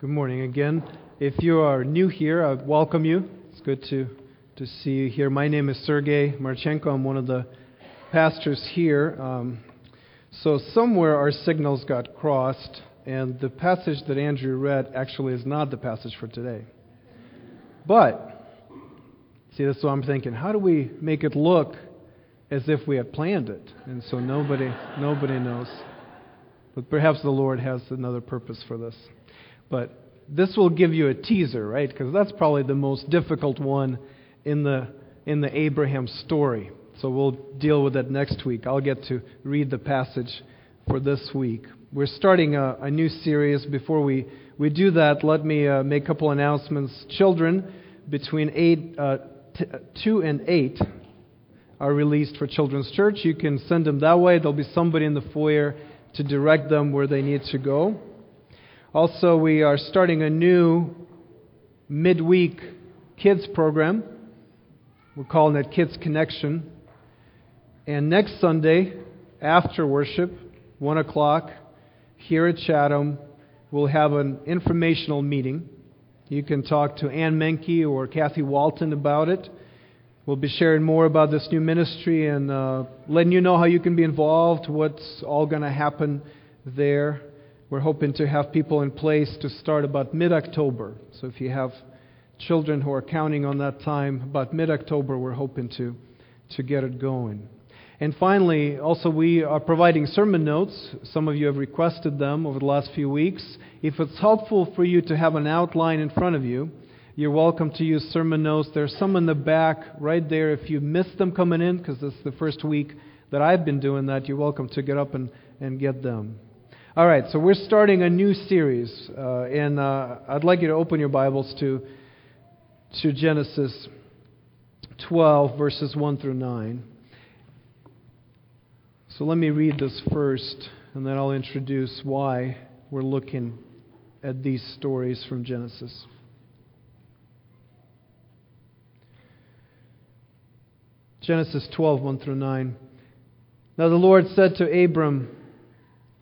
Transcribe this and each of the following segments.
Good morning again. If you are new here, I welcome you. It's good to, to see you here. My name is Sergey Marchenko. I'm one of the pastors here. Um, so, somewhere our signals got crossed, and the passage that Andrew read actually is not the passage for today. But, see, that's what I'm thinking. How do we make it look as if we had planned it? And so nobody, nobody knows. But perhaps the Lord has another purpose for this. But this will give you a teaser, right? Because that's probably the most difficult one in the, in the Abraham story. So we'll deal with that next week. I'll get to read the passage for this week. We're starting a, a new series. Before we, we do that, let me uh, make a couple announcements. Children between eight, uh, t- 2 and 8 are released for Children's Church. You can send them that way. There'll be somebody in the foyer to direct them where they need to go. Also, we are starting a new midweek kids program. We're calling it Kids Connection. And next Sunday, after worship, 1 o'clock, here at Chatham, we'll have an informational meeting. You can talk to Ann Menke or Kathy Walton about it. We'll be sharing more about this new ministry and uh, letting you know how you can be involved, what's all going to happen there. We're hoping to have people in place to start about mid October. So if you have children who are counting on that time, about mid October, we're hoping to, to get it going. And finally, also, we are providing sermon notes. Some of you have requested them over the last few weeks. If it's helpful for you to have an outline in front of you, you're welcome to use sermon notes. There's some in the back right there. If you missed them coming in, because this is the first week that I've been doing that, you're welcome to get up and, and get them. All right, so we're starting a new series, uh, and uh, I'd like you to open your Bibles to, to Genesis 12, verses 1 through 9. So let me read this first, and then I'll introduce why we're looking at these stories from Genesis. Genesis 12, 1 through 9. Now the Lord said to Abram,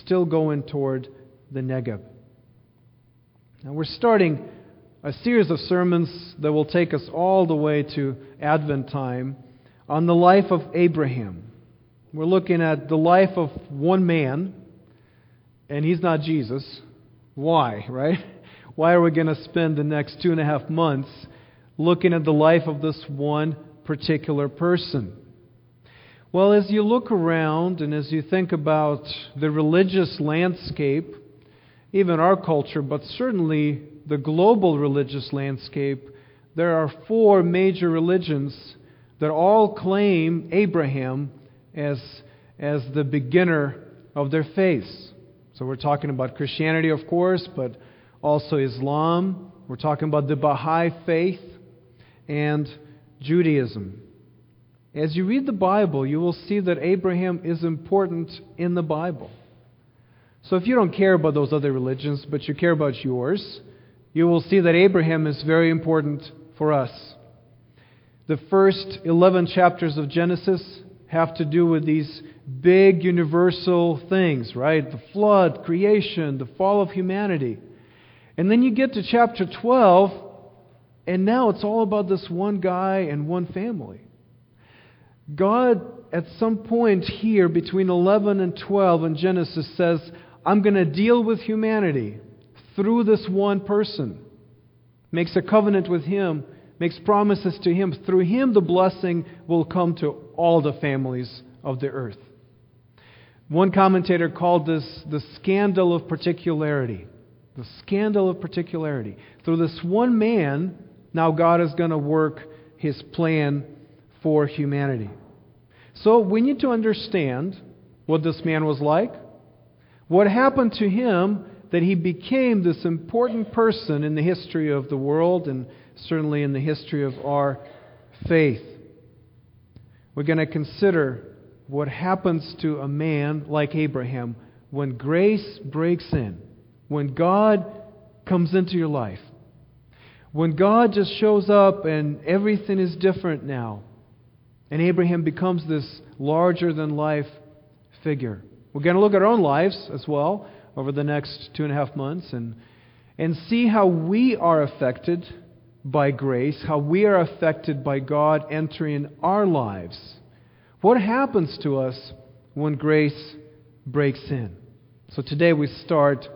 still going toward the Negeb. Now, we're starting a series of sermons that will take us all the way to Advent time on the life of Abraham. We're looking at the life of one man, and he's not Jesus. Why, right? Why are we going to spend the next two and a half months looking at the life of this one particular person? Well, as you look around and as you think about the religious landscape, even our culture, but certainly the global religious landscape, there are four major religions that all claim Abraham as, as the beginner of their faith. So we're talking about Christianity, of course, but also Islam. We're talking about the Baha'i faith and Judaism. As you read the Bible, you will see that Abraham is important in the Bible. So if you don't care about those other religions, but you care about yours, you will see that Abraham is very important for us. The first 11 chapters of Genesis have to do with these big universal things, right? The flood, creation, the fall of humanity. And then you get to chapter 12, and now it's all about this one guy and one family. God, at some point here between 11 and 12 in Genesis, says, I'm going to deal with humanity through this one person. Makes a covenant with him, makes promises to him. Through him, the blessing will come to all the families of the earth. One commentator called this the scandal of particularity. The scandal of particularity. Through this one man, now God is going to work his plan for humanity. So we need to understand what this man was like, what happened to him that he became this important person in the history of the world and certainly in the history of our faith. We're going to consider what happens to a man like Abraham when grace breaks in, when God comes into your life, when God just shows up and everything is different now, and Abraham becomes this larger than life figure. We're going to look at our own lives as well over the next two and a half months and, and see how we are affected by grace, how we are affected by God entering our lives. What happens to us when grace breaks in? So today we start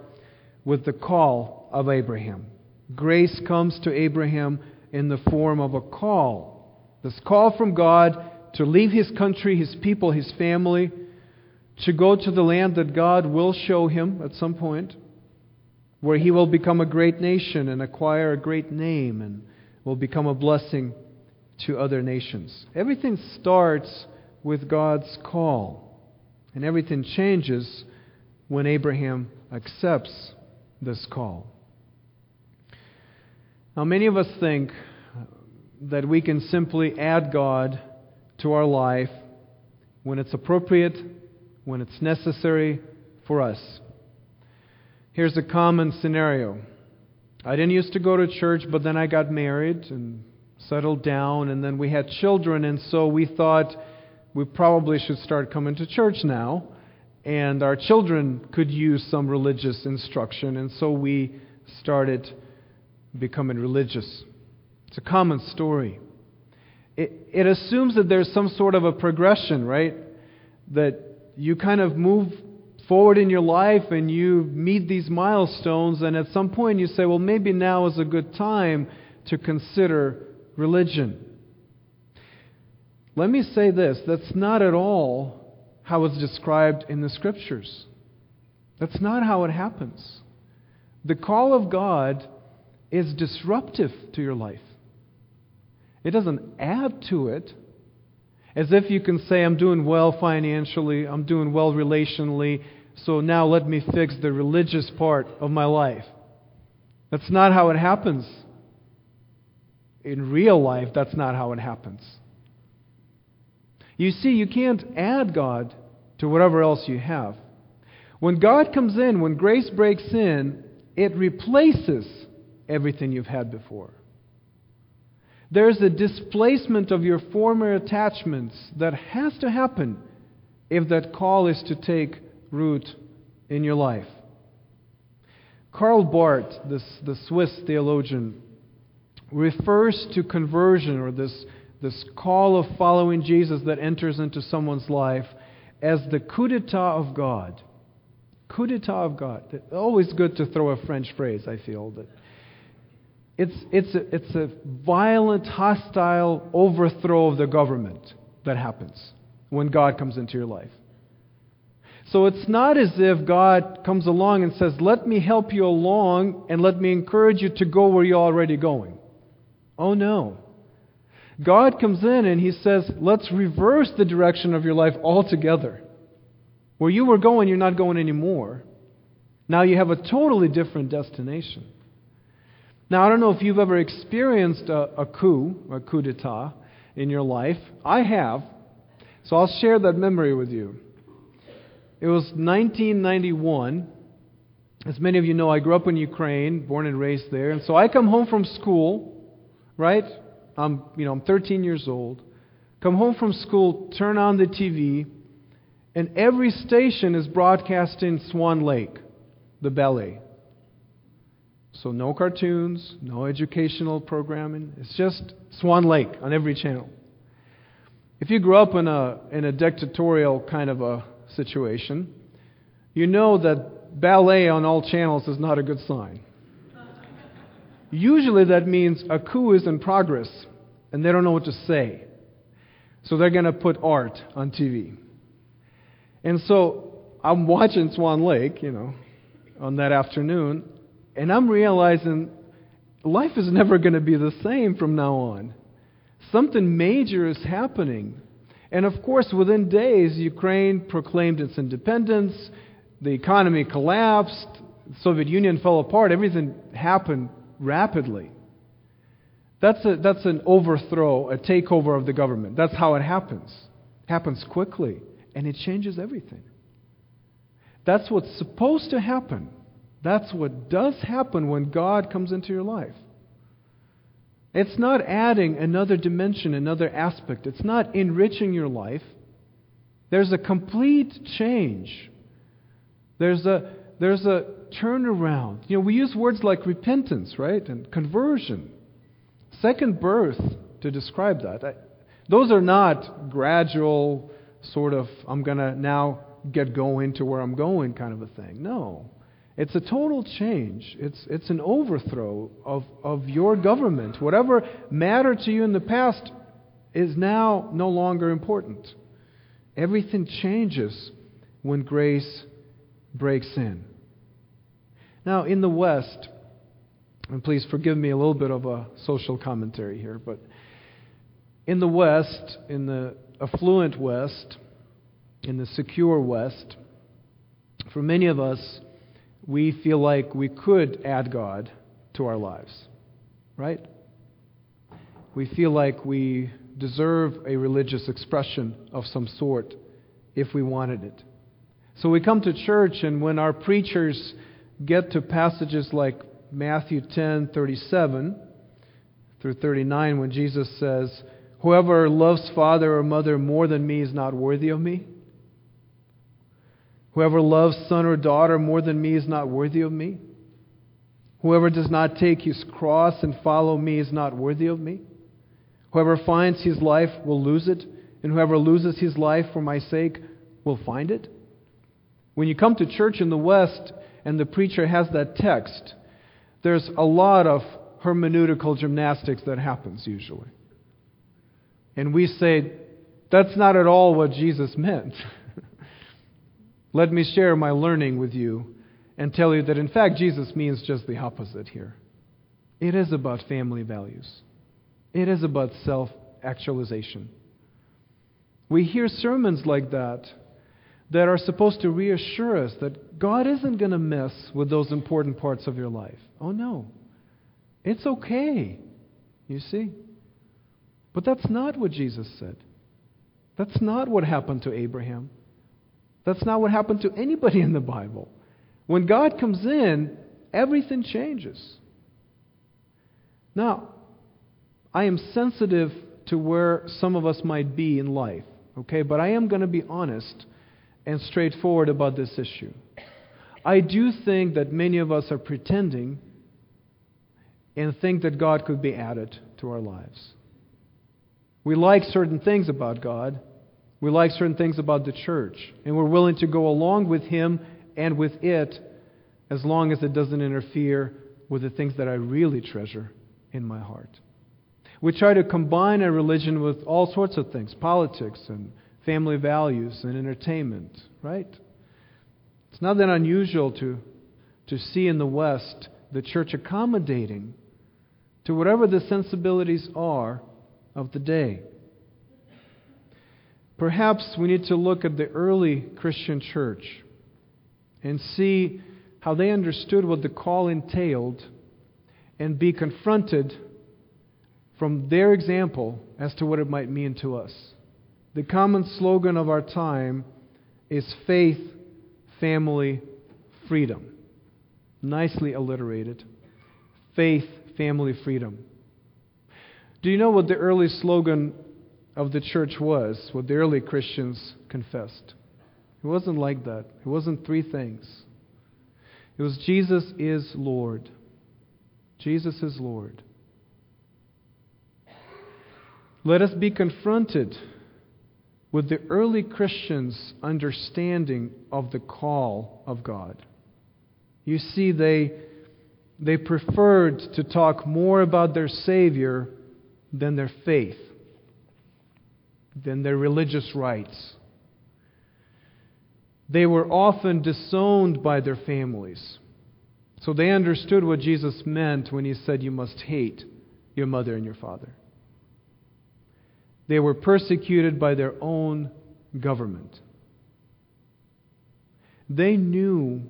with the call of Abraham. Grace comes to Abraham in the form of a call. This call from God to leave his country, his people, his family, to go to the land that God will show him at some point, where he will become a great nation and acquire a great name and will become a blessing to other nations. Everything starts with God's call, and everything changes when Abraham accepts this call. Now, many of us think that we can simply add God to our life when it's appropriate, when it's necessary for us. Here's a common scenario. I didn't used to go to church, but then I got married and settled down, and then we had children, and so we thought we probably should start coming to church now. And our children could use some religious instruction, and so we started becoming religious. It's a common story it, it assumes that there's some sort of a progression, right? That you kind of move forward in your life and you meet these milestones, and at some point you say, well, maybe now is a good time to consider religion. Let me say this that's not at all how it's described in the Scriptures. That's not how it happens. The call of God is disruptive to your life. It doesn't add to it. As if you can say, I'm doing well financially, I'm doing well relationally, so now let me fix the religious part of my life. That's not how it happens. In real life, that's not how it happens. You see, you can't add God to whatever else you have. When God comes in, when grace breaks in, it replaces everything you've had before. There's a displacement of your former attachments that has to happen if that call is to take root in your life. Karl Barth, this, the Swiss theologian, refers to conversion or this, this call of following Jesus that enters into someone's life as the coup d'etat of God. Coup d'etat of God. Always good to throw a French phrase, I feel. That it's, it's, a, it's a violent, hostile overthrow of the government that happens when God comes into your life. So it's not as if God comes along and says, Let me help you along and let me encourage you to go where you're already going. Oh no. God comes in and He says, Let's reverse the direction of your life altogether. Where you were going, you're not going anymore. Now you have a totally different destination. Now, I don't know if you've ever experienced a, a coup, a coup d'etat, in your life. I have. So I'll share that memory with you. It was 1991. As many of you know, I grew up in Ukraine, born and raised there, and so I come home from school, right? I'm, you know, I'm 13 years old. Come home from school, turn on the TV, and every station is broadcasting Swan Lake, the ballet. So no cartoons, no educational programming. It's just Swan Lake on every channel. If you grew up in a in a dictatorial kind of a situation, you know that ballet on all channels is not a good sign. Usually that means a coup is in progress and they don't know what to say. So they're going to put art on TV. And so I'm watching Swan Lake, you know, on that afternoon, and I'm realizing life is never going to be the same from now on. Something major is happening. And of course, within days, Ukraine proclaimed its independence, the economy collapsed, the Soviet Union fell apart, everything happened rapidly. That's, a, that's an overthrow, a takeover of the government. That's how it happens. It happens quickly, and it changes everything. That's what's supposed to happen. That's what does happen when God comes into your life. It's not adding another dimension, another aspect. It's not enriching your life. There's a complete change. There's a, there's a turnaround. You know, we use words like repentance, right? And conversion. Second birth to describe that. I, those are not gradual, sort of, I'm going to now get going to where I'm going kind of a thing. No. It's a total change. It's, it's an overthrow of, of your government. Whatever mattered to you in the past is now no longer important. Everything changes when grace breaks in. Now, in the West, and please forgive me a little bit of a social commentary here, but in the West, in the affluent West, in the secure West, for many of us, we feel like we could add God to our lives, right? We feel like we deserve a religious expression of some sort if we wanted it. So we come to church, and when our preachers get to passages like Matthew 10:37 through 39 when Jesus says, "Whoever loves father or mother more than me is not worthy of me." Whoever loves son or daughter more than me is not worthy of me. Whoever does not take his cross and follow me is not worthy of me. Whoever finds his life will lose it, and whoever loses his life for my sake will find it. When you come to church in the West and the preacher has that text, there's a lot of hermeneutical gymnastics that happens usually. And we say, that's not at all what Jesus meant. Let me share my learning with you and tell you that, in fact, Jesus means just the opposite here. It is about family values, it is about self actualization. We hear sermons like that that are supposed to reassure us that God isn't going to mess with those important parts of your life. Oh, no. It's okay. You see? But that's not what Jesus said. That's not what happened to Abraham. That's not what happened to anybody in the Bible. When God comes in, everything changes. Now, I am sensitive to where some of us might be in life, okay? But I am going to be honest and straightforward about this issue. I do think that many of us are pretending and think that God could be added to our lives. We like certain things about God, we like certain things about the church, and we're willing to go along with Him and with it as long as it doesn't interfere with the things that I really treasure in my heart. We try to combine a religion with all sorts of things politics and family values and entertainment, right? It's not that unusual to, to see in the West the church accommodating to whatever the sensibilities are of the day. Perhaps we need to look at the early Christian church and see how they understood what the call entailed and be confronted from their example as to what it might mean to us. The common slogan of our time is faith, family, freedom. nicely alliterated faith, family, freedom. Do you know what the early slogan of the church was, what the early Christians confessed? It wasn't like that. It wasn't three things. It was Jesus is Lord. Jesus is Lord. Let us be confronted with the early Christians' understanding of the call of God. You see, they, they preferred to talk more about their Savior than their faith, than their religious rites. They were often disowned by their families. So they understood what Jesus meant when he said, You must hate your mother and your father. They were persecuted by their own government. They knew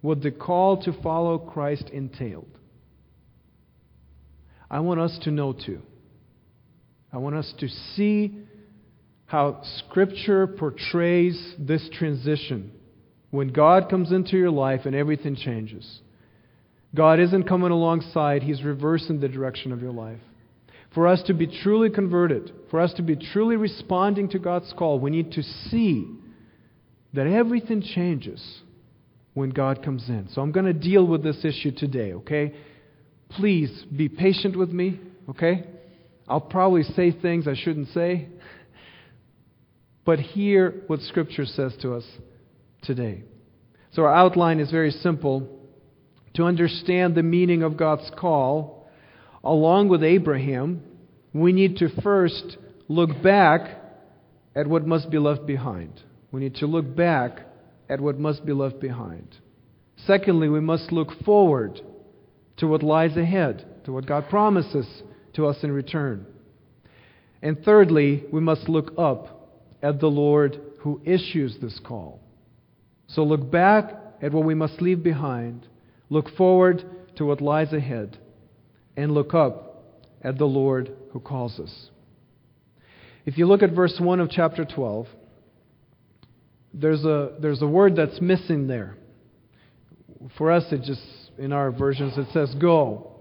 what the call to follow Christ entailed. I want us to know too. I want us to see how Scripture portrays this transition when God comes into your life and everything changes. God isn't coming alongside, He's reversing the direction of your life. For us to be truly converted, for us to be truly responding to God's call, we need to see that everything changes when God comes in. So I'm going to deal with this issue today, okay? Please be patient with me, okay? I'll probably say things I shouldn't say, but hear what Scripture says to us today. So our outline is very simple. To understand the meaning of God's call, along with Abraham, we need to first look back at what must be left behind. We need to look back at what must be left behind. Secondly, we must look forward to what lies ahead, to what God promises to us in return. And thirdly, we must look up at the Lord who issues this call. So look back at what we must leave behind, look forward to what lies ahead and look up at the Lord who calls us. If you look at verse 1 of chapter 12, there's a, there's a word that's missing there. For us, it just, in our versions, it says go.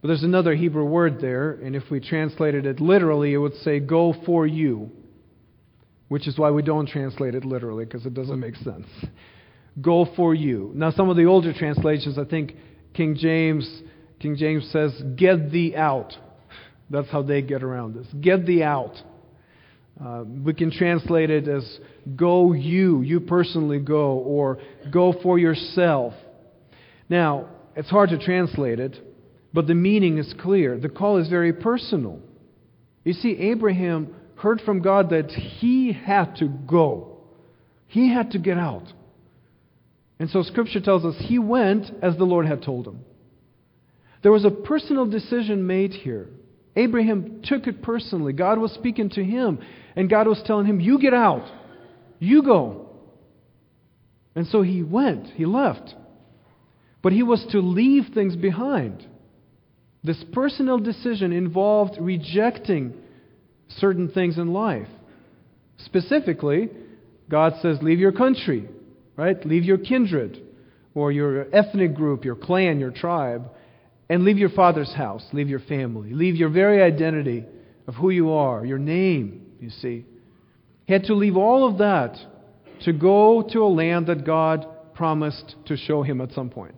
But there's another Hebrew word there, and if we translated it literally, it would say go for you, which is why we don't translate it literally, because it doesn't make sense. Go for you. Now, some of the older translations, I think King James King James says, Get thee out. That's how they get around this. Get thee out. Uh, we can translate it as go you, you personally go, or go for yourself. Now, it's hard to translate it, but the meaning is clear. The call is very personal. You see, Abraham heard from God that he had to go, he had to get out. And so Scripture tells us he went as the Lord had told him. There was a personal decision made here. Abraham took it personally. God was speaking to him, and God was telling him, You get out. You go. And so he went, he left. But he was to leave things behind. This personal decision involved rejecting certain things in life. Specifically, God says, Leave your country, right? Leave your kindred, or your ethnic group, your clan, your tribe and leave your father's house, leave your family, leave your very identity of who you are, your name, you see. He had to leave all of that to go to a land that God promised to show him at some point.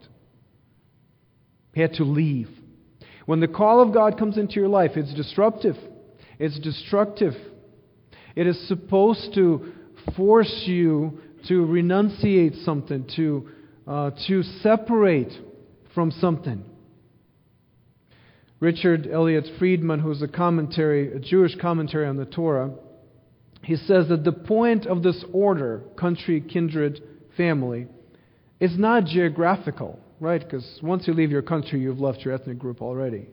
He had to leave. When the call of God comes into your life, it's disruptive, it's destructive. It is supposed to force you to renunciate something, to, uh, to separate from something. Richard Elliott Friedman, who's a commentary, a Jewish commentary on the Torah, he says that the point of this order, country, kindred, family, is not geographical, right? Because once you leave your country, you've left your ethnic group already.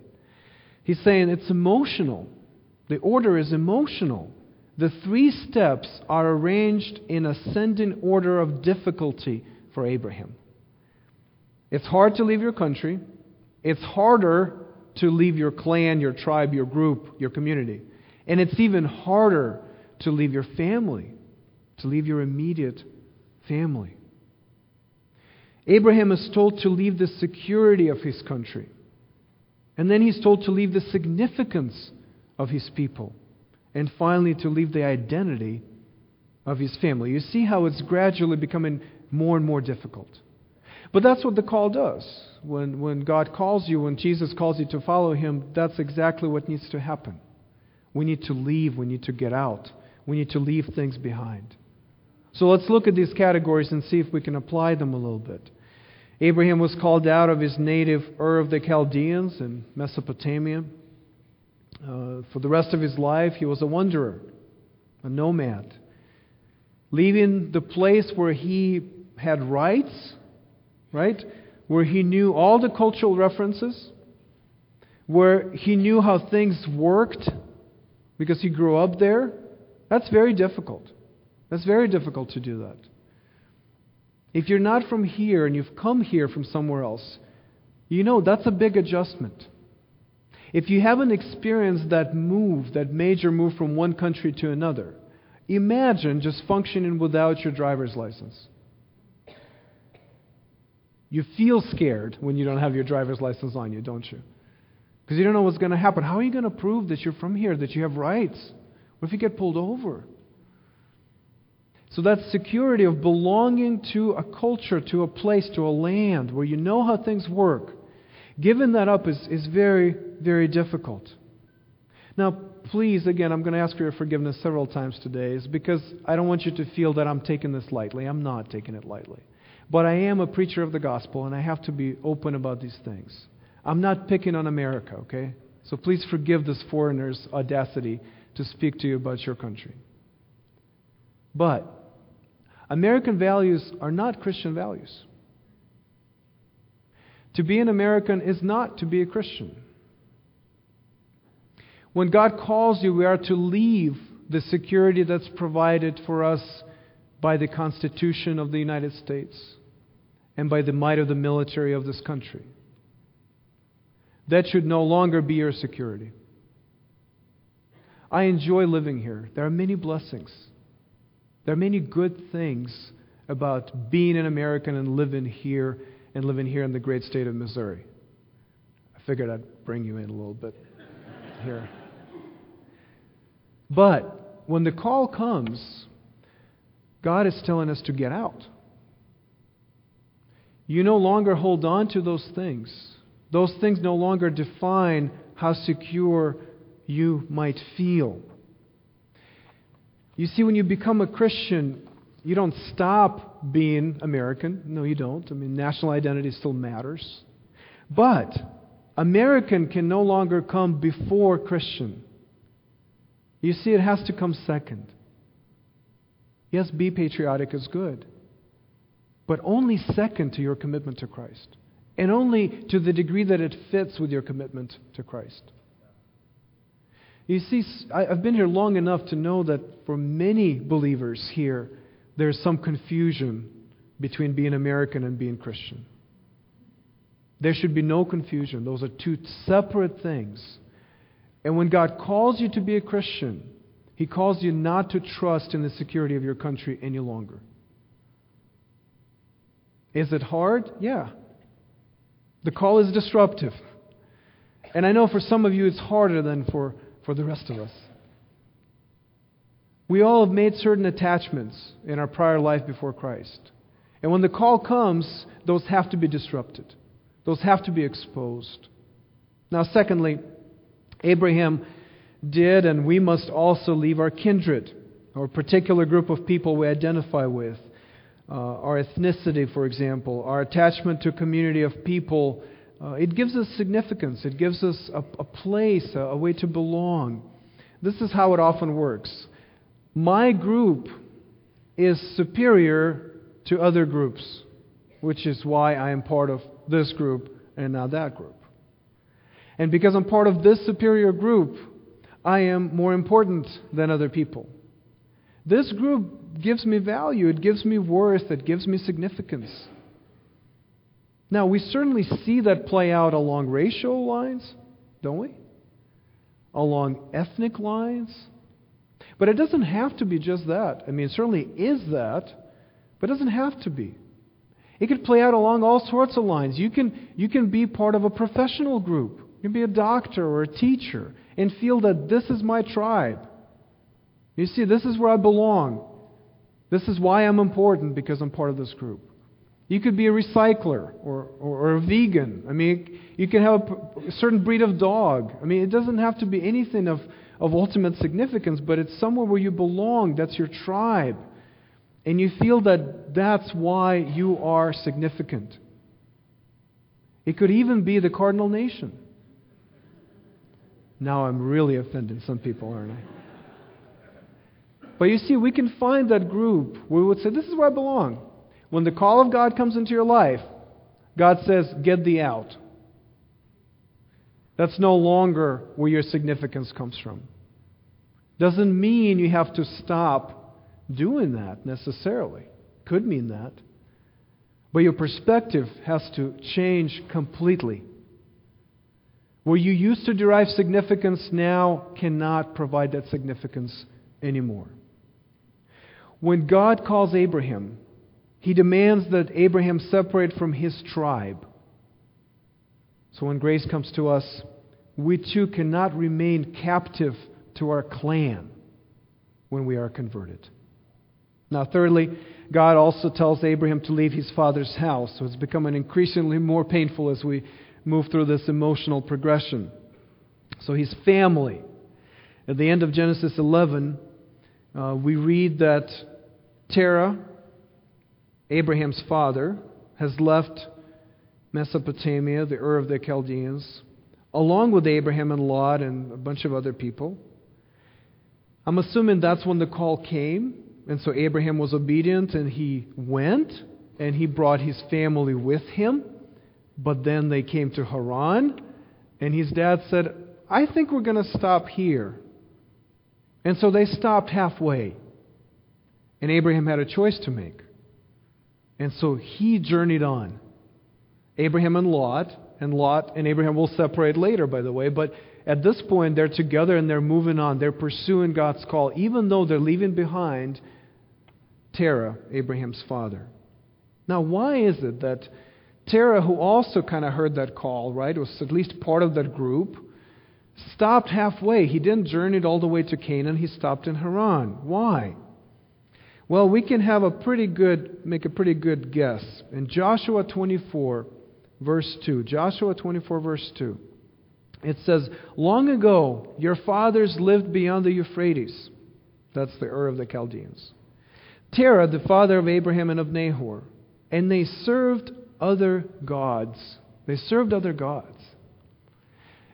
He's saying it's emotional. The order is emotional. The three steps are arranged in ascending order of difficulty for Abraham. It's hard to leave your country. It's harder to leave your clan, your tribe, your group, your community. And it's even harder to leave your family, to leave your immediate family. Abraham is told to leave the security of his country. And then he's told to leave the significance of his people. And finally, to leave the identity of his family. You see how it's gradually becoming more and more difficult. But that's what the call does. When, when God calls you, when Jesus calls you to follow him, that's exactly what needs to happen. We need to leave, we need to get out, we need to leave things behind. So let's look at these categories and see if we can apply them a little bit. Abraham was called out of his native Ur of the Chaldeans in Mesopotamia. Uh, for the rest of his life, he was a wanderer, a nomad, leaving the place where he had rights, right? Where he knew all the cultural references, where he knew how things worked because he grew up there. That's very difficult. That's very difficult to do that. If you're not from here and you've come here from somewhere else, you know that's a big adjustment. If you haven't experienced that move, that major move from one country to another, imagine just functioning without your driver's license. You feel scared when you don't have your driver's license on you, don't you? Because you don't know what's going to happen. How are you going to prove that you're from here, that you have rights? What if you get pulled over? So that security of belonging to a culture, to a place, to a land where you know how things work, giving that up is, is very, very difficult. Now, please, again, I'm going to ask for your forgiveness several times today, is because I don't want you to feel that I'm taking this lightly. I'm not taking it lightly. But I am a preacher of the gospel, and I have to be open about these things. I'm not picking on America, okay? So please forgive this foreigner's audacity to speak to you about your country. But American values are not Christian values. To be an American is not to be a Christian. When God calls you, we are to leave the security that's provided for us by the Constitution of the United States and by the might of the military of this country. That should no longer be your security. I enjoy living here. There are many blessings. There are many good things about being an American and living here and living here in the great state of Missouri. I figured I'd bring you in a little bit here. But when the call comes, God is telling us to get out. You no longer hold on to those things. Those things no longer define how secure you might feel. You see, when you become a Christian, you don't stop being American. No, you don't. I mean, national identity still matters. But American can no longer come before Christian. You see, it has to come second. Yes, be patriotic is good but only second to your commitment to Christ, and only to the degree that it fits with your commitment to Christ. You see, I've been here long enough to know that for many believers here, there's some confusion between being American and being Christian. There should be no confusion. Those are two separate things. And when God calls you to be a Christian, He calls you not to trust in the security of your country any longer. Is it hard? Yeah. The call is disruptive. And I know for some of you it's harder than for, for the rest of us. We all have made certain attachments in our prior life before Christ. And when the call comes, those have to be disrupted, those have to be exposed. Now, secondly, Abraham did, and we must also leave our kindred, or particular group of people we identify with uh, our ethnicity, for example, our attachment to a community of people, uh, it gives us significance. It gives us a, a place, a, a way to belong. This is how it often works. My group is superior to other groups, which is why I am part of this group and not that group. And because I'm part of this superior group, I am more important than other people. This group gives me value, it gives me worth, it gives me significance. Now, we certainly see that play out along racial lines, don't we? Along ethnic lines. But it doesn't have to be just that. I mean, it certainly is that, but it doesn't have to be. It could play out along all sorts of lines. You can, you can be part of a professional group. You can be a doctor or a teacher and feel that this is my tribe. You see, this is where I belong. This is why I'm important because I'm part of this group. You could be a recycler or, or, or, a vegan. I mean, you can have a, a certain breed of dog. I mean, it doesn't have to be anything of, of ultimate significance, but it's somewhere where you belong. That's your tribe. And you feel that that's why you are significant. It could even be the cardinal nation. Now I'm really offending some people, aren't I? But you see, we can find that group where we would say, This is where I belong. When the call of God comes into your life, God says, Get thee out. That's no longer where your significance comes from. Doesn't mean you have to stop doing that necessarily. Could mean that. But your perspective has to change completely. Where you used to derive significance now cannot provide that significance anymore. When God calls Abraham, he demands that Abraham separate from his tribe. So when grace comes to us, we too cannot remain captive to our clan when we are converted. Now, thirdly, God also tells Abraham to leave his father's house. So it's becoming increasingly more painful as we move through this emotional progression. So his family. At the end of Genesis 11, uh, we read that Terah, Abraham's father, has left Mesopotamia, the Ur of the Chaldeans, along with Abraham and Lot and a bunch of other people. I'm assuming that's when the call came, and so Abraham was obedient and he went and he brought his family with him. But then they came to Haran, and his dad said, I think we're going to stop here. And so they stopped halfway. And Abraham had a choice to make. And so he journeyed on. Abraham and Lot, and Lot and Abraham will separate later, by the way, but at this point they're together and they're moving on. They're pursuing God's call, even though they're leaving behind Terah, Abraham's father. Now, why is it that Terah, who also kind of heard that call, right, was at least part of that group, stopped halfway? He didn't journey all the way to Canaan, he stopped in Haran. Why? Well, we can have a pretty good, make a pretty good guess. In Joshua 24, verse 2, Joshua 24, verse 2, it says, Long ago, your fathers lived beyond the Euphrates. That's the Ur of the Chaldeans. Terah, the father of Abraham and of Nahor. And they served other gods. They served other gods.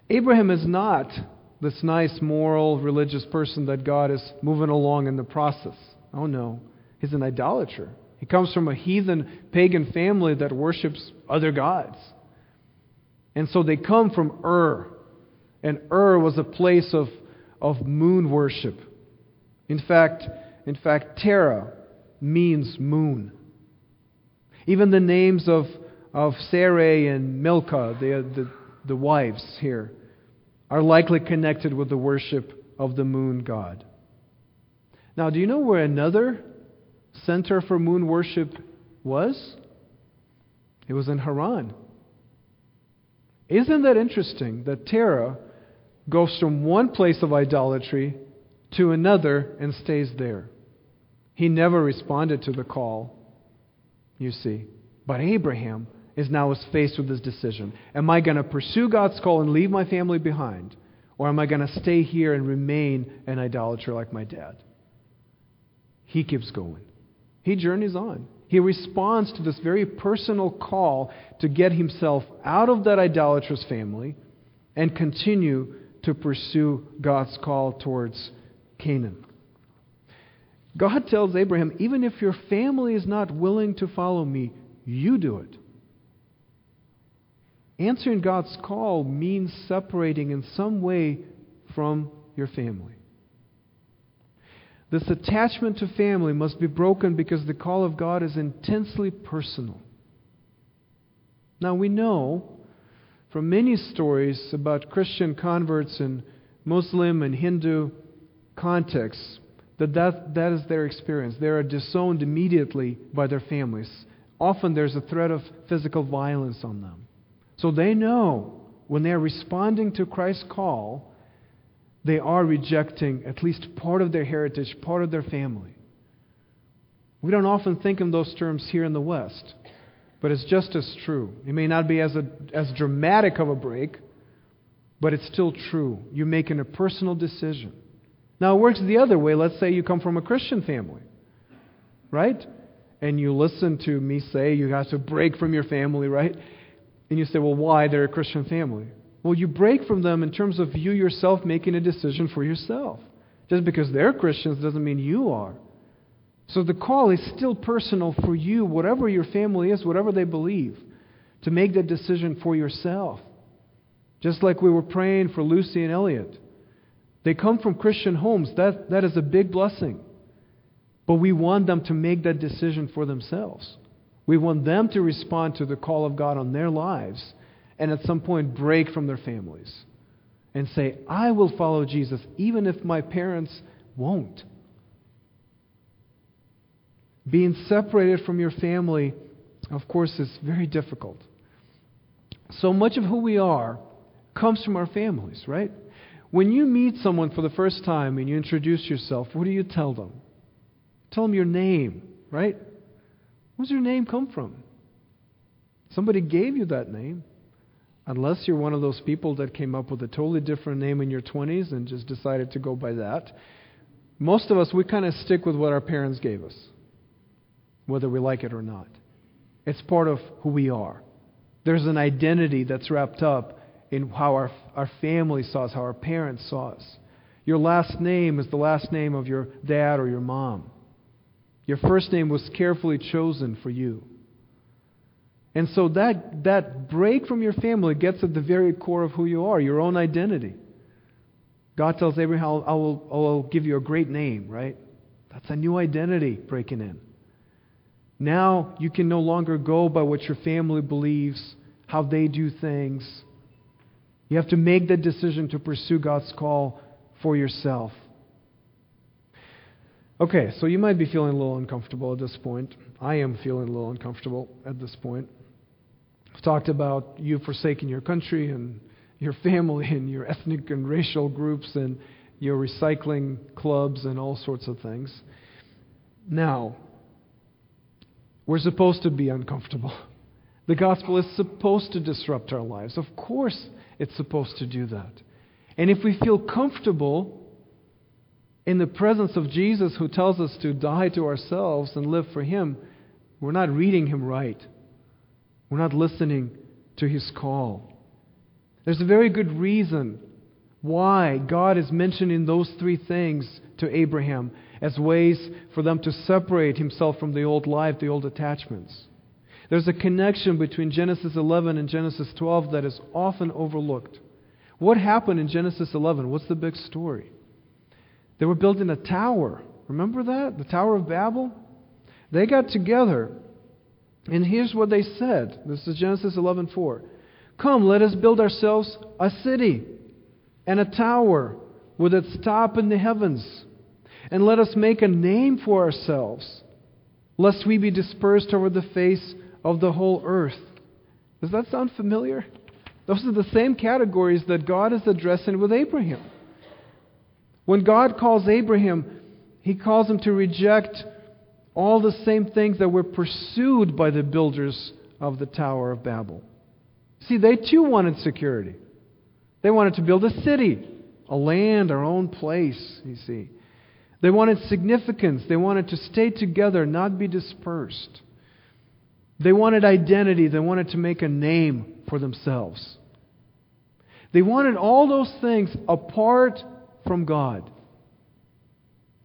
Abraham is not this nice, moral, religious person that God is moving along in the process. Oh no, he's an idolater. He comes from a heathen pagan family that worships other gods. And so they come from Ur. And Ur was a place of, of moon worship. In fact, in fact, Terah means moon. Even the names of, of Sarai and Milcah, the, the, the wives here, are likely connected with the worship of the moon god. Now, do you know where another center for moon worship was? It was in Haran. Isn't that interesting that Terah goes from one place of idolatry to another and stays there? He never responded to the call, you see. But Abraham is now faced with this decision. Am I going to pursue God's call and leave my family behind? Or am I going to stay here and remain an idolater like my dad? he keeps going. He journeys on. He responds to this very personal call to get himself out of that idolatrous family and continue to pursue God's call towards Canaan. God tells Abraham, even if your family is not willing to follow me, you do it. Answering God's call means separating in some way from your family. This attachment to family must be broken because the call of God is intensely personal. Now, we know from many stories about Christian converts in Muslim and Hindu contexts that, that that is their experience. They are disowned immediately by their families. often there's a threat of physical violence on them. So they know when they're responding to Christ's call, they are rejecting at least part of their heritage, part of their family. We don't often think in those terms here in the West, but it's just as true. It may not be as, a, as dramatic of a break, but it's still true. You're making a personal decision. Now, it works the other way. Let's say you come from a Christian family, right? And you listen to me say you have to break from your family, right? And you say, well, why? They're a Christian family. Well, you break from them in terms of you yourself making a decision for yourself. Just because they're Christians doesn't mean you are. So the call is still personal for you, whatever your family is, whatever they believe, to make that decision for yourself. Just like we were praying for Lucy and Elliot. They come from Christian homes. That, that is a big blessing. But we want them to make that decision for themselves. We want them to respond to the call of God on their lives and at some point break from their families and say, I will follow Jesus even if my parents won't. Being separated from your family, of course, is very difficult. So much of who we are comes from our families, right? When you meet someone for the first time and you introduce yourself, what do you tell them? Tell them your name, right? Where's your name come from? Somebody gave you that name. Unless you're one of those people that came up with a totally different name in your 20s and just decided to go by that. Most of us, we kind of stick with what our parents gave us whether we like it or not. It's part of who we are. There's an identity that's wrapped up in how our, our family saw us, how our parents saw us. Your last name is the last name of your dad or your mom. Your first name was carefully chosen for you. And so that, that break from your family gets at the very core of who you are, your own identity. God tells Abraham, I will, I will give you a great name, right? That's a new identity breaking in. Now you can no longer go by what your family believes, how they do things. You have to make the decision to pursue God's call for yourself. Okay, so you might be feeling a little uncomfortable at this point. I am feeling a little uncomfortable at this point. I've talked about you forsaking your country and your family and your ethnic and racial groups and your recycling clubs and all sorts of things. Now, we're supposed to be uncomfortable. The gospel is supposed to disrupt our lives. Of course, it's supposed to do that. And if we feel comfortable in the presence of Jesus who tells us to die to ourselves and live for Him, we're not reading Him right. We're not listening to His call. There's a very good reason why God is mentioning those three things to Abraham as ways for them to separate himself from the old life, the old attachments. There's a connection between Genesis 11 and Genesis 12 that is often overlooked. What happened in Genesis 11? What's the big story? They were building a tower. Remember that? The Tower of Babel? They got together, and here's what they said. This is Genesis 11:4. Come, let us build ourselves a city and a tower with its top in the heavens and let us make a name for ourselves, lest we be dispersed over the face of the whole earth. Does that sound familiar? Those are the same categories that God is addressing with Abraham. When God calls Abraham, he calls him to reject all the same things that were pursued by the builders of the Tower of Babel. See, they too wanted security. They wanted to build a city, a land, our own place, you see. They wanted significance. They wanted to stay together, not be dispersed. They wanted identity. They wanted to make a name for themselves. They wanted all those things apart from God,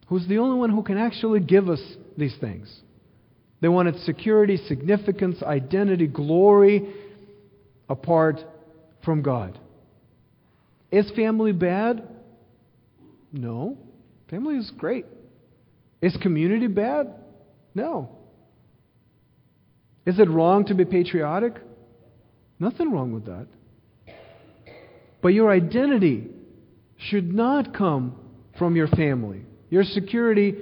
who's the only one who can actually give us these things. They wanted security, significance, identity, glory apart from God. Is family bad? No. Family is great. Is community bad? No. Is it wrong to be patriotic? Nothing wrong with that. But your identity should not come from your family. Your security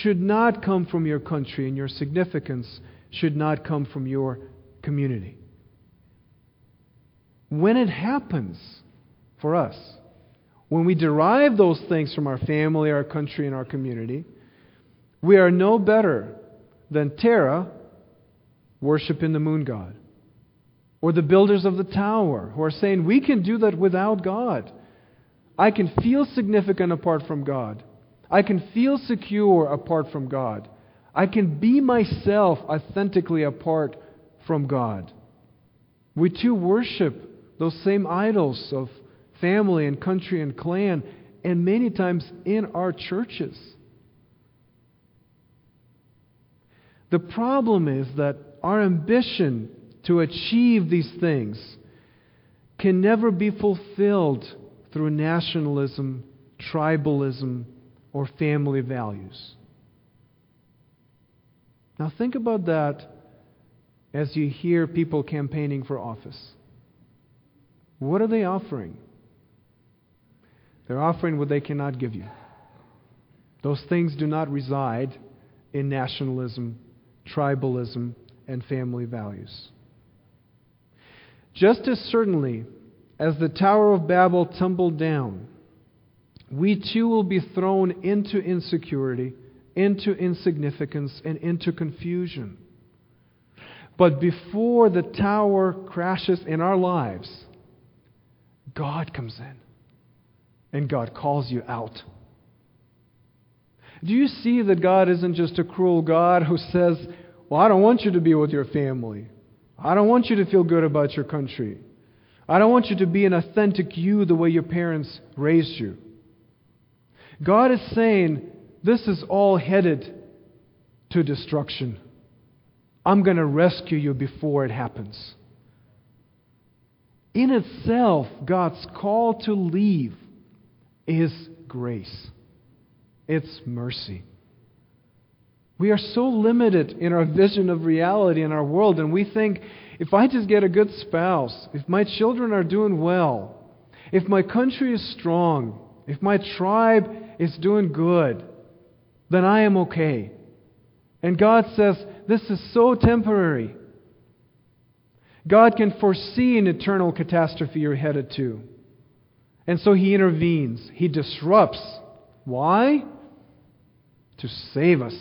should not come from your country, and your significance should not come from your community. When it happens for us, when we derive those things from our family, our country, and our community, we are no better than Terah worshiping the moon god, or the builders of the tower who are saying, We can do that without God. I can feel significant apart from God. I can feel secure apart from God. I can be myself authentically apart from God. We too worship those same idols of family and country and clan, and many times in our churches. The problem is that our ambition to achieve these things can never be fulfilled through nationalism, tribalism, or family values. Now, think about that as you hear people campaigning for office. What are they offering? They're offering what they cannot give you. Those things do not reside in nationalism, tribalism, and family values. Just as certainly as the Tower of Babel tumbled down, we too will be thrown into insecurity, into insignificance, and into confusion. But before the tower crashes in our lives, God comes in and God calls you out. Do you see that God isn't just a cruel God who says, Well, I don't want you to be with your family. I don't want you to feel good about your country. I don't want you to be an authentic you the way your parents raised you. God is saying, This is all headed to destruction. I'm going to rescue you before it happens. In itself, God's call to leave is grace, it's mercy. We are so limited in our vision of reality in our world, and we think if I just get a good spouse, if my children are doing well, if my country is strong, if my tribe is doing good, then I am okay. And God says, This is so temporary. God can foresee an eternal catastrophe you're headed to. And so he intervenes, he disrupts. Why? To save us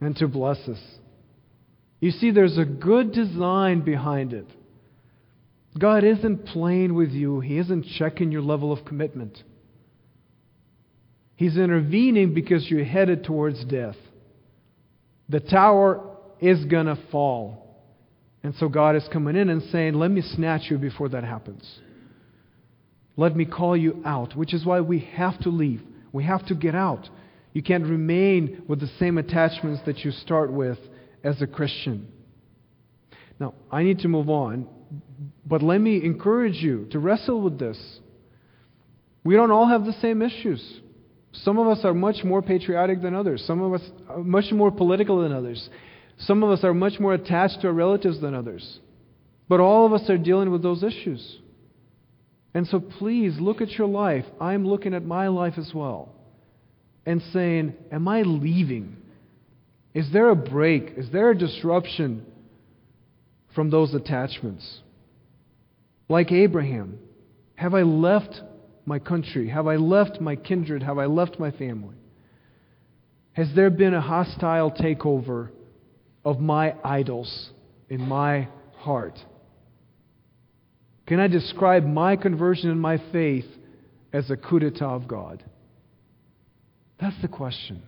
and to bless us. You see, there's a good design behind it. God isn't playing with you, He isn't checking your level of commitment. He's intervening because you're headed towards death. The tower is going to fall. And so God is coming in and saying, Let me snatch you before that happens. Let me call you out, which is why we have to leave. We have to get out. You can't remain with the same attachments that you start with as a Christian. Now, I need to move on, but let me encourage you to wrestle with this. We don't all have the same issues. Some of us are much more patriotic than others. Some of us are much more political than others. Some of us are much more attached to our relatives than others. But all of us are dealing with those issues. And so please look at your life. I'm looking at my life as well. And saying, Am I leaving? Is there a break? Is there a disruption from those attachments? Like Abraham, have I left my country? Have I left my kindred? Have I left my family? Has there been a hostile takeover of my idols in my heart? Can I describe my conversion and my faith as a coup d'etat of God? That's the question.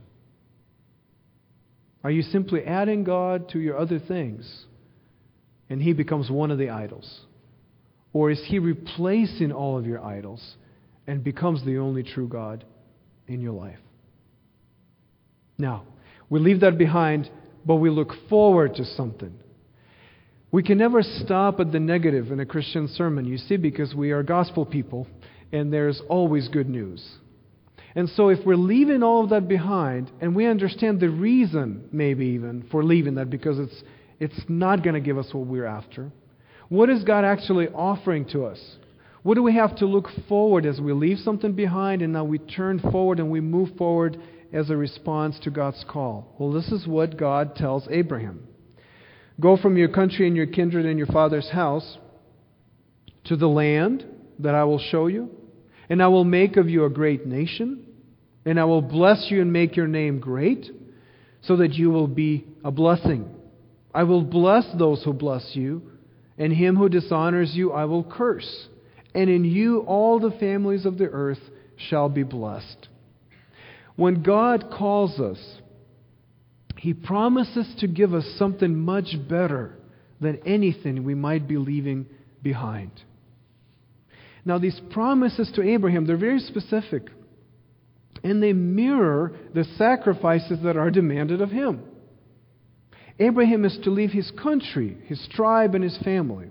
Are you simply adding God to your other things and He becomes one of the idols? Or is He replacing all of your idols and becomes the only true God in your life? Now, we leave that behind, but we look forward to something. We can never stop at the negative in a Christian sermon, you see, because we are gospel people and there's always good news. And so, if we're leaving all of that behind and we understand the reason, maybe even, for leaving that because it's, it's not going to give us what we're after, what is God actually offering to us? What do we have to look forward as we leave something behind and now we turn forward and we move forward as a response to God's call? Well, this is what God tells Abraham Go from your country and your kindred and your father's house to the land that I will show you, and I will make of you a great nation, and I will bless you and make your name great, so that you will be a blessing. I will bless those who bless you, and him who dishonors you I will curse. And in you all the families of the earth shall be blessed. When God calls us, He promises to give us something much better than anything we might be leaving behind. Now, these promises to Abraham, they're very specific. And they mirror the sacrifices that are demanded of him. Abraham is to leave his country, his tribe, and his family.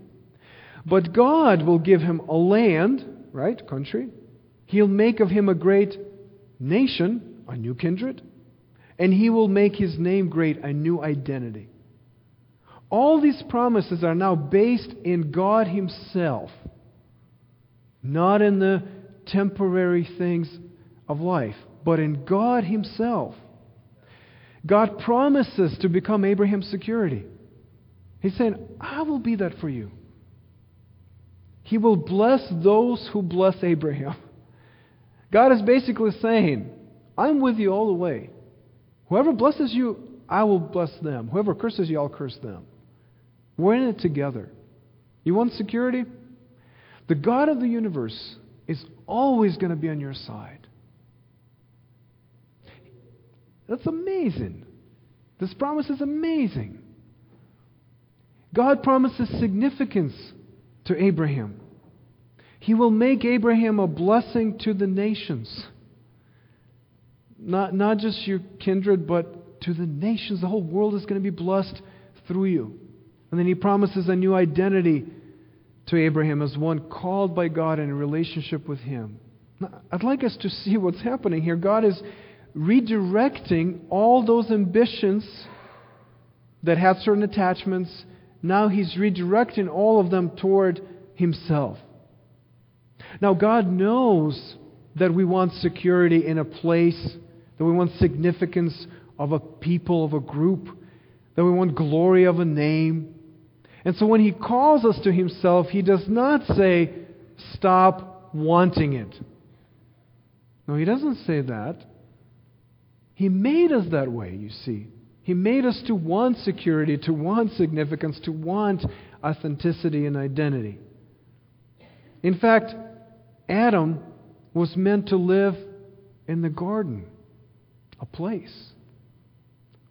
But God will give him a land, right? Country. He'll make of him a great nation, a new kindred. And he will make his name great, a new identity. All these promises are now based in God Himself, not in the temporary things of life, but in God Himself. God promises to become Abraham's security. He's saying, I will be that for you. He will bless those who bless Abraham. God is basically saying, I'm with you all the way. Whoever blesses you, I will bless them. Whoever curses you, I'll curse them. We're in it together. You want security? The God of the universe is always going to be on your side. That's amazing. This promise is amazing. God promises significance to Abraham. He will make Abraham a blessing to the nations. Not, not just your kindred, but to the nations. The whole world is going to be blessed through you. And then he promises a new identity to Abraham as one called by God in a relationship with him. I'd like us to see what's happening here. God is redirecting all those ambitions that had certain attachments. Now he's redirecting all of them toward himself. Now, God knows that we want security in a place, that we want significance of a people, of a group, that we want glory of a name. And so when He calls us to Himself, He does not say, stop wanting it. No, He doesn't say that. He made us that way, you see. He made us to want security, to want significance, to want authenticity and identity. In fact, Adam was meant to live in the garden, a place,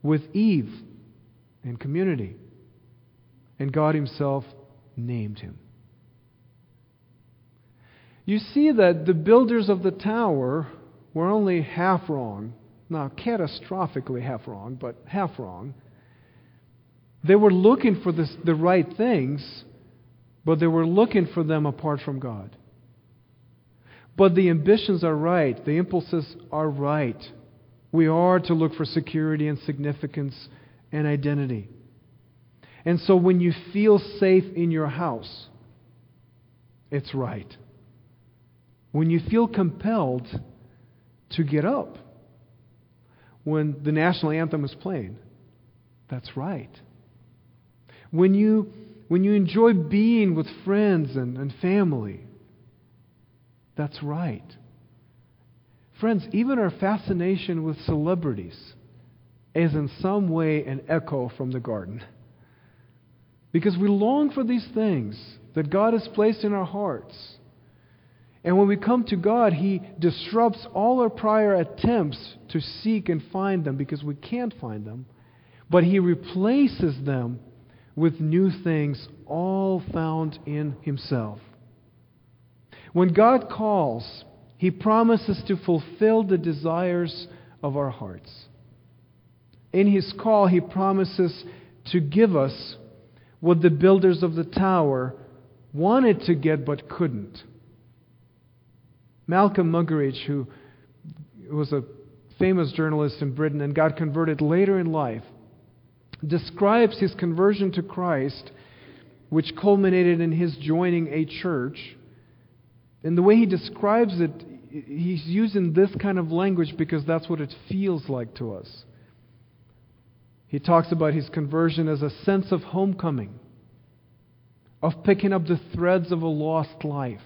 with Eve and community. And God Himself named him. You see that the builders of the tower were only half wrong not catastrophically half wrong, but half wrong. They were looking for this, the right things, but they were looking for them apart from God. But the ambitions are right, the impulses are right. We are to look for security and significance and identity. And so when you feel safe in your house, it's right. When you feel compelled to get up, when the national anthem is playing. That's right. When you, when you enjoy being with friends and, and family, that's right. Friends, even our fascination with celebrities is in some way an echo from the garden. Because we long for these things that God has placed in our hearts. And when we come to God, He disrupts all our prior attempts to seek and find them because we can't find them. But He replaces them with new things, all found in Himself. When God calls, He promises to fulfill the desires of our hearts. In His call, He promises to give us what the builders of the tower wanted to get but couldn't. Malcolm Muggeridge, who was a famous journalist in Britain and got converted later in life, describes his conversion to Christ, which culminated in his joining a church. And the way he describes it he's using this kind of language because that's what it feels like to us. He talks about his conversion as a sense of homecoming, of picking up the threads of a lost life,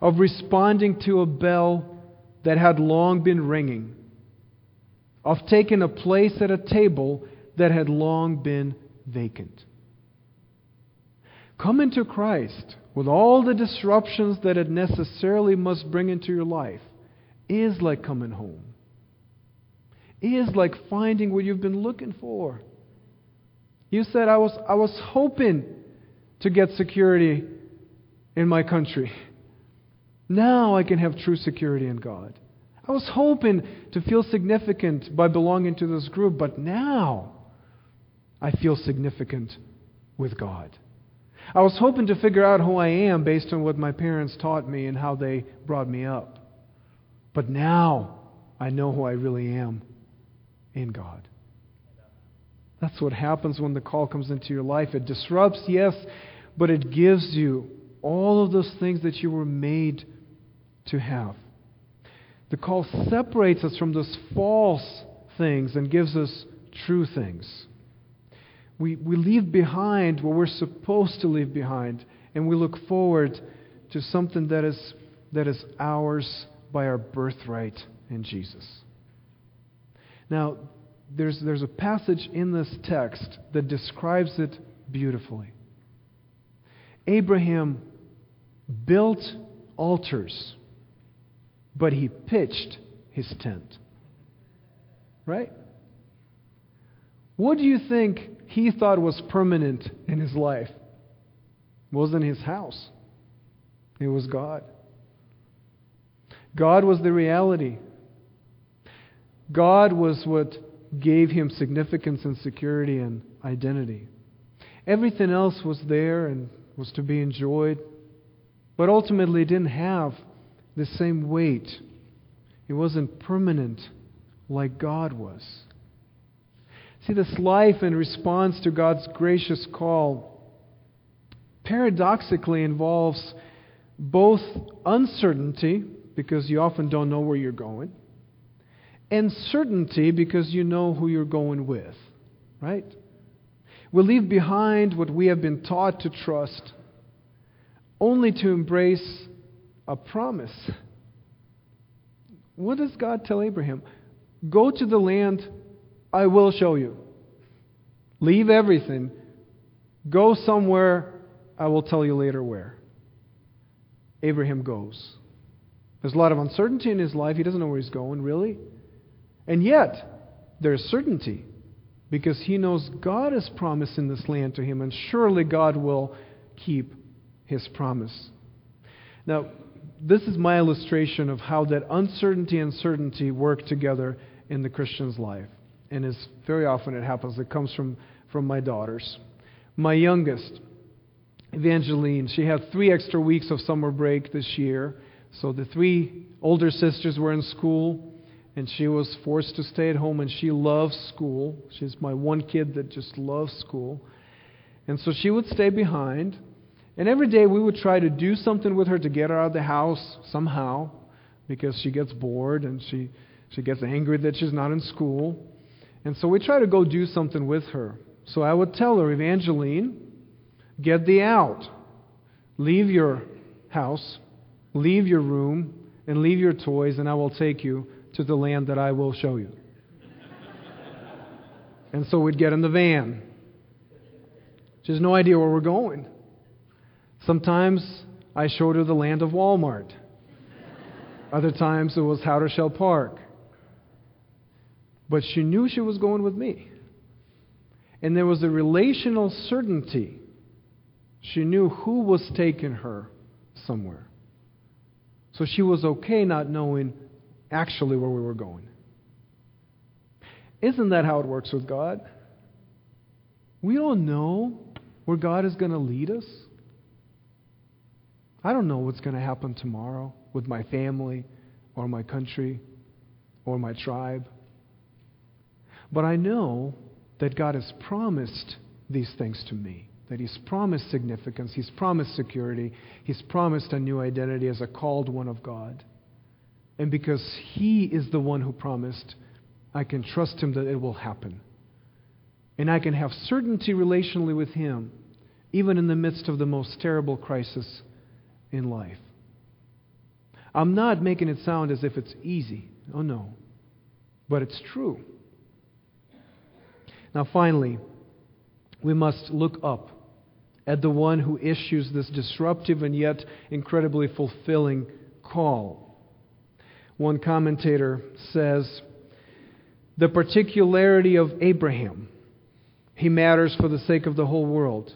of responding to a bell that had long been ringing, of taking a place at a table that had long been vacant. Come into Christ with all the disruptions that it necessarily must bring into your life is like coming home. Is like finding what you've been looking for. You said I was I was hoping to get security in my country. Now I can have true security in God. I was hoping to feel significant by belonging to this group, but now I feel significant with God. I was hoping to figure out who I am based on what my parents taught me and how they brought me up. But now I know who I really am in God. That's what happens when the call comes into your life. It disrupts, yes, but it gives you all of those things that you were made to have. The call separates us from those false things and gives us true things we, we leave behind what we're supposed to leave behind, and we look forward to something that is, that is ours by our birthright in Jesus. Now, there's, there's a passage in this text that describes it beautifully. Abraham built altars, but he pitched his tent. Right? What do you think he thought was permanent in his life wasn't his house, it was God. God was the reality. God was what gave him significance and security and identity. Everything else was there and was to be enjoyed, but ultimately didn't have the same weight. It wasn't permanent like God was. See, this life in response to God's gracious call paradoxically involves both uncertainty, because you often don't know where you're going, and certainty, because you know who you're going with, right? We leave behind what we have been taught to trust, only to embrace a promise. What does God tell Abraham? Go to the land I will show you. Leave everything. Go somewhere. I will tell you later where. Abraham goes. There's a lot of uncertainty in his life. He doesn't know where he's going, really. And yet, there's certainty because he knows God is promising this land to him, and surely God will keep his promise. Now, this is my illustration of how that uncertainty and certainty work together in the Christian's life and as very often it happens, it comes from, from my daughters. My youngest, Evangeline, she had three extra weeks of summer break this year. So the three older sisters were in school, and she was forced to stay at home, and she loves school. She's my one kid that just loves school. And so she would stay behind. And every day we would try to do something with her to get her out of the house somehow because she gets bored and she, she gets angry that she's not in school. And so we try to go do something with her. So I would tell her, Evangeline, get thee out. Leave your house, leave your room, and leave your toys, and I will take you to the land that I will show you. and so we'd get in the van. She has no idea where we're going. Sometimes I showed her the land of Walmart. Other times it was How Shell Park. But she knew she was going with me. And there was a relational certainty. She knew who was taking her somewhere. So she was okay not knowing actually where we were going. Isn't that how it works with God? We don't know where God is going to lead us. I don't know what's going to happen tomorrow with my family or my country or my tribe. But I know that God has promised these things to me. that He's promised significance, He's promised security, He's promised a new identity as a called one of God. And because He is the one who promised, I can trust Him that it will happen. And I can have certainty relationally with Him, even in the midst of the most terrible crisis in life. I'm not making it sound as if it's easy. Oh, no. But it's true. Now, finally, we must look up at the one who issues this disruptive and yet incredibly fulfilling call. One commentator says, The particularity of Abraham, he matters for the sake of the whole world,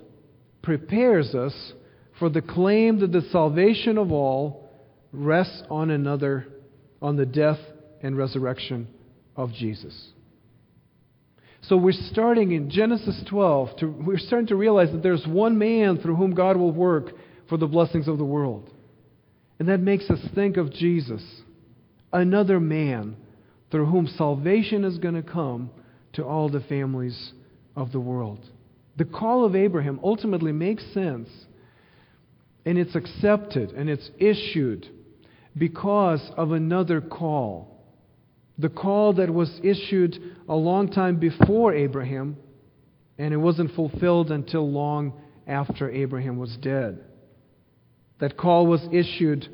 prepares us for the claim that the salvation of all rests on another, on the death and resurrection of Jesus. So we're starting in Genesis 12, to, we're starting to realize that there's one man through whom God will work for the blessings of the world. And that makes us think of Jesus, another man through whom salvation is going to come to all the families of the world. The call of Abraham ultimately makes sense, and it's accepted and it's issued because of another call the call that was issued a long time before Abraham, and it wasn't fulfilled until long after Abraham was dead. That call was issued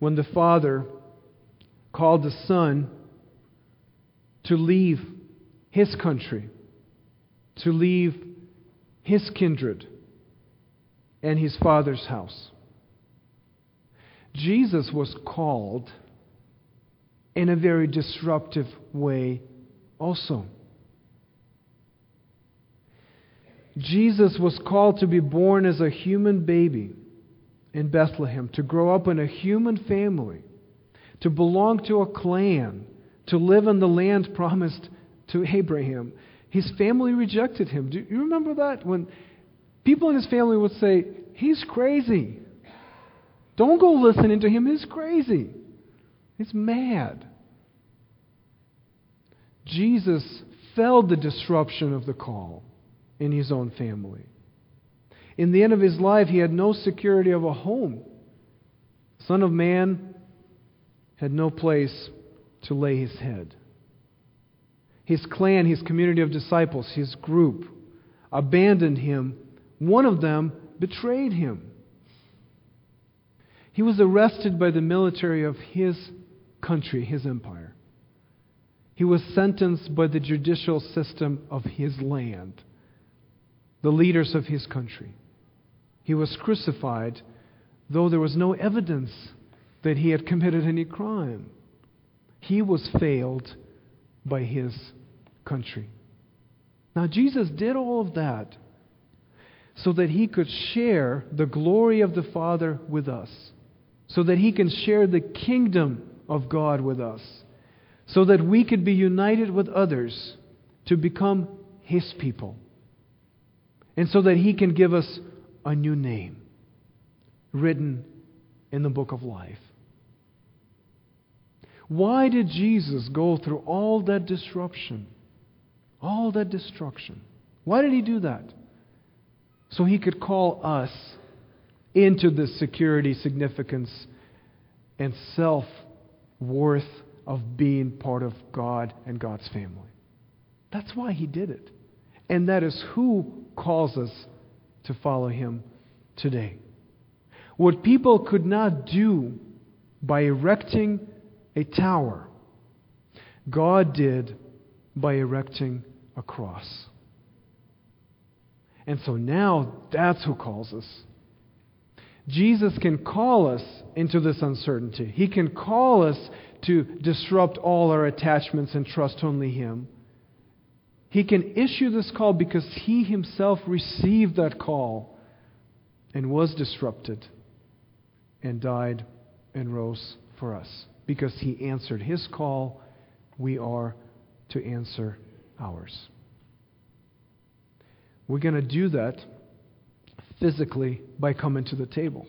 when the father called the son to leave his country, to leave his kindred and his father's house. Jesus was called in a very disruptive way also. Jesus was called to be born as a human baby in Bethlehem, to grow up in a human family, to belong to a clan, to live in the land promised to Abraham. His family rejected him. Do you remember that? When people in his family would say, He's crazy. Don't go listening to him, he's crazy. He's mad. Jesus felt the disruption of the call in his own family. In the end of his life, he had no security of a home. Son of Man had no place to lay his head. His clan, his community of disciples, his group abandoned him. One of them betrayed him. He was arrested by the military of his country, his empire. He was sentenced by the judicial system of his land, the leaders of his country. He was crucified, though there was no evidence that he had committed any crime. He was failed by his country. Now, Jesus did all of that so that he could share the glory of the Father with us, so that he can share the kingdom of God with us, so that we could be united with others to become His people, and so that He can give us a new name written in the book of life. Why did Jesus go through all that disruption? All that destruction. Why did he do that? So he could call us into the security, significance, and self worth of being part of God and God's family. That's why he did it. And that is who calls us to follow him today. What people could not do by erecting a tower, God did by erecting a cross. And so now that's who calls us. Jesus can call us into this uncertainty. He can call us to disrupt all our attachments and trust only Him. He can issue this call because He Himself received that call and was disrupted and died and rose for us. Because He answered His call, we are to answer ours. We're going to do that physically by coming to the table.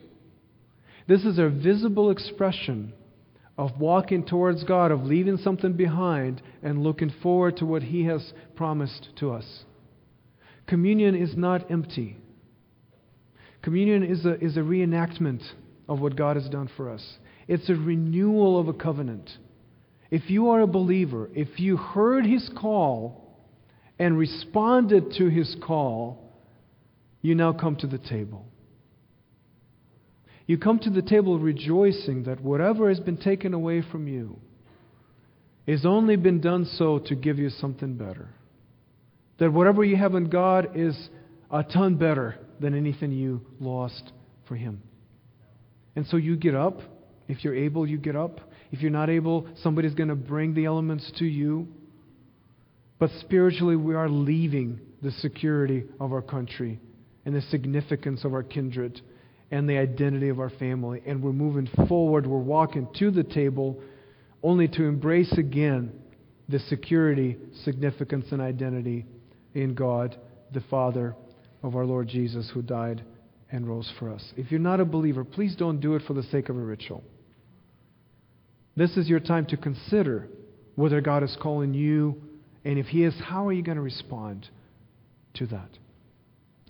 This is a visible expression of walking towards God, of leaving something behind and looking forward to what He has promised to us. Communion is not empty, Communion is a, is a reenactment of what God has done for us, it's a renewal of a covenant. If you are a believer, if you heard his call and responded to his call, you now come to the table. You come to the table rejoicing that whatever has been taken away from you has only been done so to give you something better. That whatever you have in God is a ton better than anything you lost for Him. And so you get up. If you're able, you get up. If you're not able, somebody's going to bring the elements to you. But spiritually, we are leaving the security of our country and the significance of our kindred and the identity of our family. And we're moving forward. We're walking to the table only to embrace again the security, significance, and identity in God, the Father of our Lord Jesus, who died and rose for us. If you're not a believer, please don't do it for the sake of a ritual. This is your time to consider whether God is calling you, and if He is, how are you going to respond to that?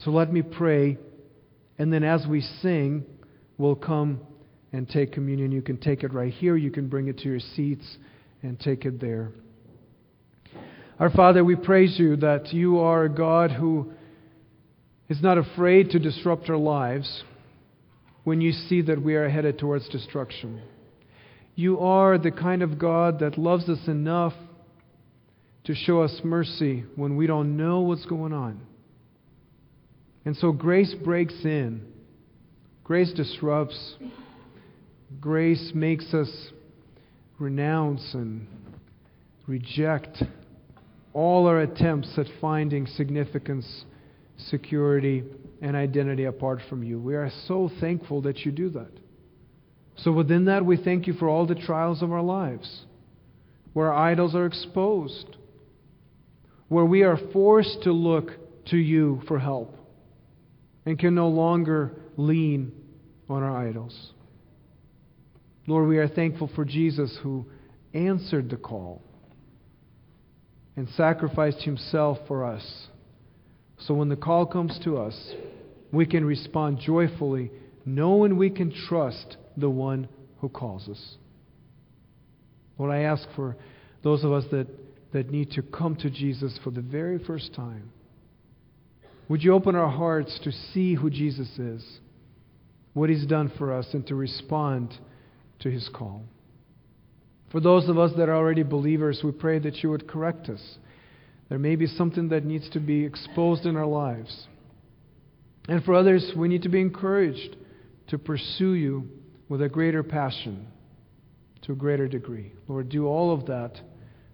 So let me pray, and then as we sing, we'll come and take communion. You can take it right here, you can bring it to your seats and take it there. Our Father, we praise you that you are a God who is not afraid to disrupt our lives when you see that we are headed towards destruction. You are the kind of God that loves us enough to show us mercy when we don't know what's going on. And so grace breaks in, grace disrupts, grace makes us renounce and reject all our attempts at finding significance, security, and identity apart from you. We are so thankful that you do that. So, within that, we thank you for all the trials of our lives, where our idols are exposed, where we are forced to look to you for help and can no longer lean on our idols. Lord, we are thankful for Jesus who answered the call and sacrificed himself for us. So when the call comes to us, we can respond joyfully, knowing we can trust the one who calls us. Lord, I ask for those of us that, that need to come to Jesus for the very first time. Would you open our hearts to see who Jesus is, what he's done for us, and to respond to his call? For those of us that are already believers, we pray that you would correct us. There may be something that needs to be exposed in our lives. And for others, we need to be encouraged to pursue you with a greater passion, to a greater degree. Lord, do all of that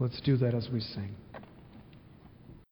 Let's do that as we sing.